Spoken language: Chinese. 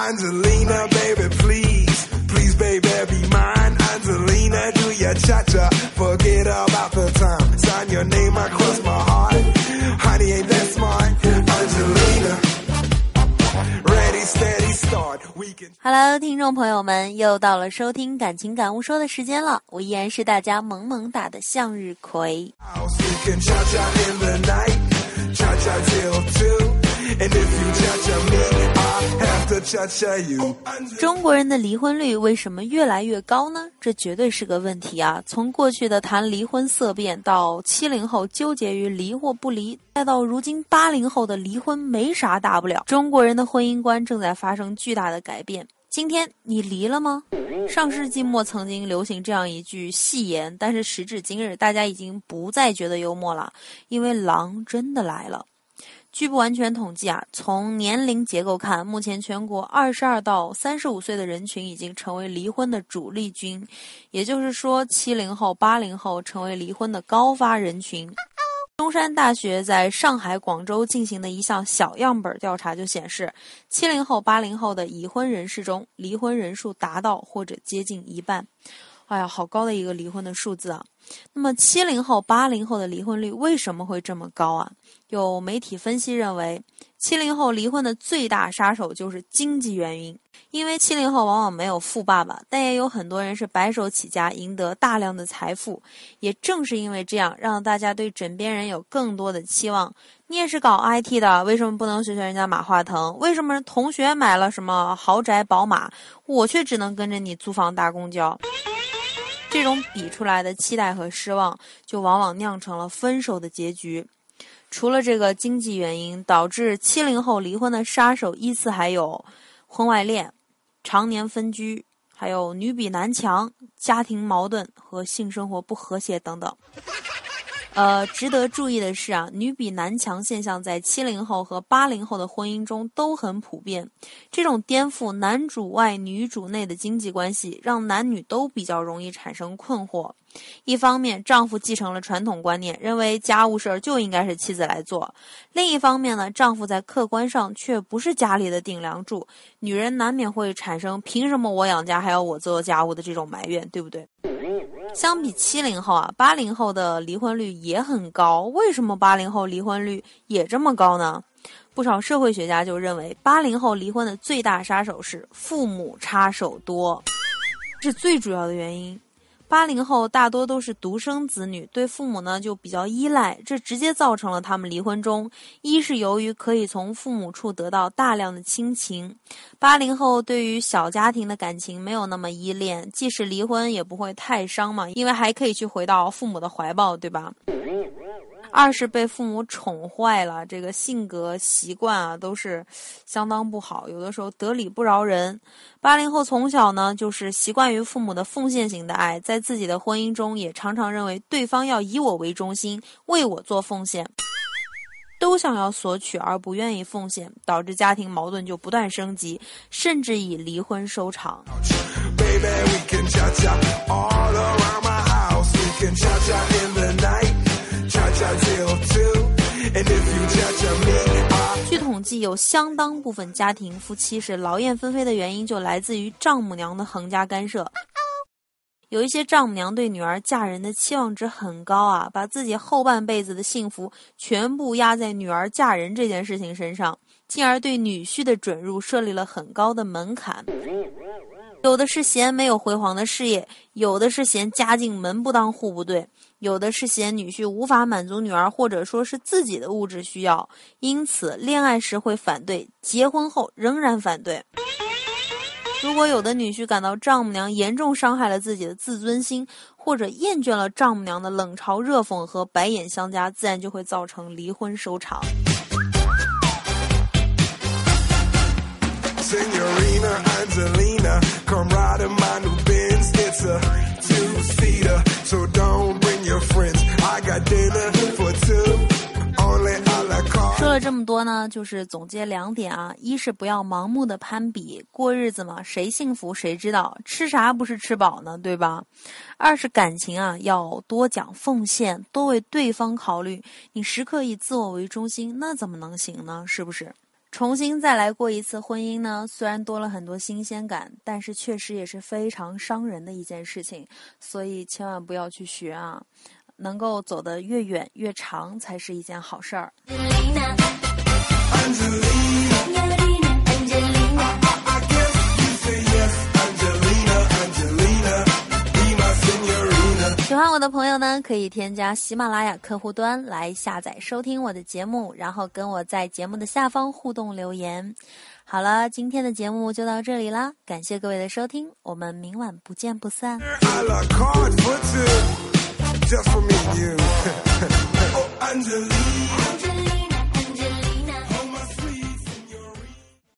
Angelina, baby, please, please, baby, be mine. Angelina, do your cha cha, forget about the time. Sign your name across my heart. Honey, ain't that smart? Angelina, ready, steady, start. We can. Hello，听众朋友们，又到了收听《感情感悟说》的时间了。我依然是大家萌萌哒的向日葵。And if you cha me, 中国人的离婚率为什么越来越高呢？这绝对是个问题啊！从过去的谈离婚色变，到七零后纠结于离或不离，再到如今八零后的离婚没啥大不了，中国人的婚姻观正在发生巨大的改变。今天你离了吗？上世纪末曾经流行这样一句戏言，但是时至今日，大家已经不再觉得幽默了，因为狼真的来了。据不完全统计啊，从年龄结构看，目前全国二十二到三十五岁的人群已经成为离婚的主力军，也就是说，七零后、八零后成为离婚的高发人群。中山大学在上海、广州进行的一项小样本调查就显示，七零后、八零后的已婚人士中，离婚人数达到或者接近一半。哎呀，好高的一个离婚的数字啊！那么，七零后、八零后的离婚率为什么会这么高啊？有媒体分析认为，七零后离婚的最大杀手就是经济原因，因为七零后往往没有富爸爸，但也有很多人是白手起家，赢得大量的财富。也正是因为这样，让大家对枕边人有更多的期望。你也是搞 IT 的，为什么不能学学人家马化腾？为什么同学买了什么豪宅宝马，我却只能跟着你租房搭公交？这种比出来的期待和失望，就往往酿成了分手的结局。除了这个经济原因，导致七零后离婚的杀手依次还有婚外恋、常年分居，还有女比男强、家庭矛盾和性生活不和谐等等。呃，值得注意的是啊，女比男强现象在七零后和八零后的婚姻中都很普遍。这种颠覆男主外女主内的经济关系，让男女都比较容易产生困惑。一方面，丈夫继承了传统观念，认为家务事儿就应该是妻子来做；另一方面呢，丈夫在客观上却不是家里的顶梁柱，女人难免会产生“凭什么我养家还要我做家务”的这种埋怨，对不对？相比七零后啊，八零后的离婚率也很高。为什么八零后离婚率也这么高呢？不少社会学家就认为，八零后离婚的最大杀手是父母插手多，是最主要的原因。八零后大多都是独生子女，对父母呢就比较依赖，这直接造成了他们离婚中，一是由于可以从父母处得到大量的亲情，八零后对于小家庭的感情没有那么依恋，即使离婚也不会太伤嘛，因为还可以去回到父母的怀抱，对吧？二是被父母宠坏了，这个性格习惯啊都是相当不好，有的时候得理不饶人。八零后从小呢就是习惯于父母的奉献型的爱，在自己的婚姻中也常常认为对方要以我为中心，为我做奉献，都想要索取而不愿意奉献，导致家庭矛盾就不断升级，甚至以离婚收场。Baby, 有相当部分家庭夫妻是劳燕分飞的原因，就来自于丈母娘的横加干涉。有一些丈母娘对女儿嫁人的期望值很高啊，把自己后半辈子的幸福全部压在女儿嫁人这件事情身上，进而对女婿的准入设立了很高的门槛。有的是嫌没有辉煌的事业，有的是嫌家境门不当户不对，有的是嫌女婿无法满足女儿或者说是自己的物质需要，因此恋爱时会反对，结婚后仍然反对。如果有的女婿感到丈母娘严重伤害了自己的自尊心，或者厌倦了丈母娘的冷嘲热讽和白眼相加，自然就会造成离婚收场。了这么多呢，就是总结两点啊：一是不要盲目的攀比，过日子嘛，谁幸福谁知道，吃啥不是吃饱呢，对吧？二是感情啊，要多讲奉献，多为对方考虑，你时刻以自我为中心，那怎么能行呢？是不是？重新再来过一次婚姻呢，虽然多了很多新鲜感，但是确实也是非常伤人的一件事情，所以千万不要去学啊！能够走得越远越长，才是一件好事儿。喜欢我的朋友呢，可以添加喜马拉雅客户端来下载收听我的节目，然后跟我在节目的下方互动留言。好了，今天的节目就到这里啦，感谢各位的收听，我们明晚不见不散。